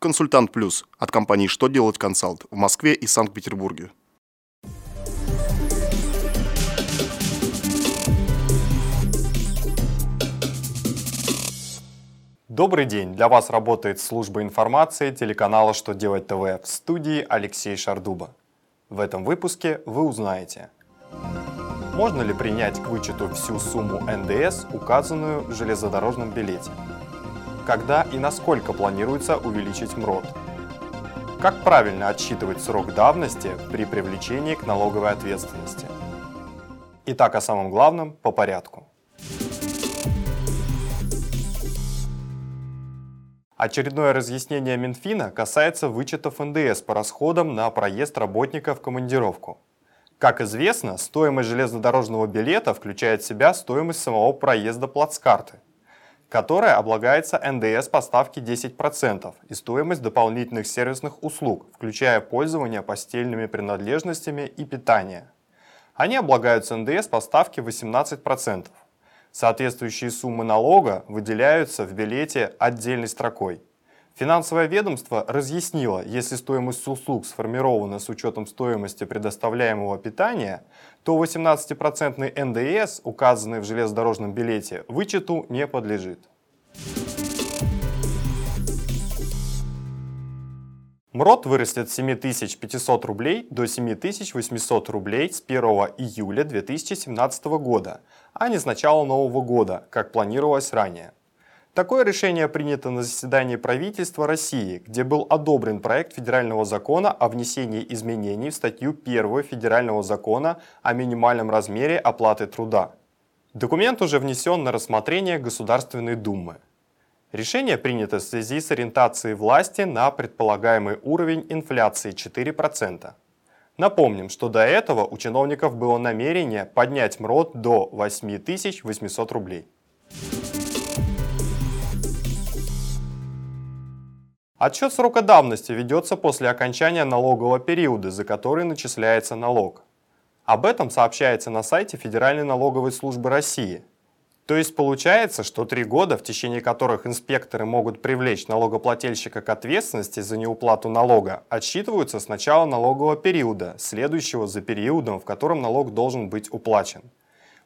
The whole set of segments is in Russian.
Консультант Плюс от компании «Что делать консалт» в Москве и Санкт-Петербурге. Добрый день! Для вас работает служба информации телеканала «Что делать ТВ» в студии Алексей Шардуба. В этом выпуске вы узнаете Можно ли принять к вычету всю сумму НДС, указанную в железнодорожном билете? Когда и насколько планируется увеличить МРОД? Как правильно отсчитывать срок давности при привлечении к налоговой ответственности? Итак, о самом главном по порядку. Очередное разъяснение Минфина касается вычетов НДС по расходам на проезд работника в командировку. Как известно, стоимость железнодорожного билета включает в себя стоимость самого проезда плацкарты, которая облагается НДС по ставке 10% и стоимость дополнительных сервисных услуг, включая пользование постельными принадлежностями и питание. Они облагаются НДС по ставке 18%. Соответствующие суммы налога выделяются в билете отдельной строкой. Финансовое ведомство разъяснило, если стоимость услуг сформирована с учетом стоимости предоставляемого питания, то 18% НДС, указанный в железнодорожном билете, вычету не подлежит. МРОД вырастет с 7500 рублей до 7800 рублей с 1 июля 2017 года, а не с начала нового года, как планировалось ранее. Такое решение принято на заседании правительства России, где был одобрен проект федерального закона о внесении изменений в статью 1 федерального закона о минимальном размере оплаты труда. Документ уже внесен на рассмотрение Государственной Думы. Решение принято в связи с ориентацией власти на предполагаемый уровень инфляции 4%. Напомним, что до этого у чиновников было намерение поднять МРОД до 8800 рублей. Отчет срока давности ведется после окончания налогового периода, за который начисляется налог. Об этом сообщается на сайте Федеральной налоговой службы России – то есть получается, что три года, в течение которых инспекторы могут привлечь налогоплательщика к ответственности за неуплату налога, отсчитываются с начала налогового периода, следующего за периодом, в котором налог должен быть уплачен.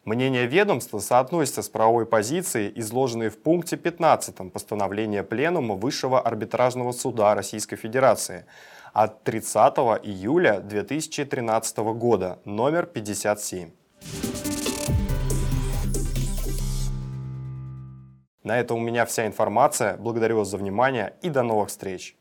Мнение ведомства соотносится с правовой позицией, изложенной в пункте 15 постановления Пленума Высшего арбитражного суда Российской Федерации от 30 июля 2013 года, номер 57. На этом у меня вся информация. Благодарю вас за внимание и до новых встреч.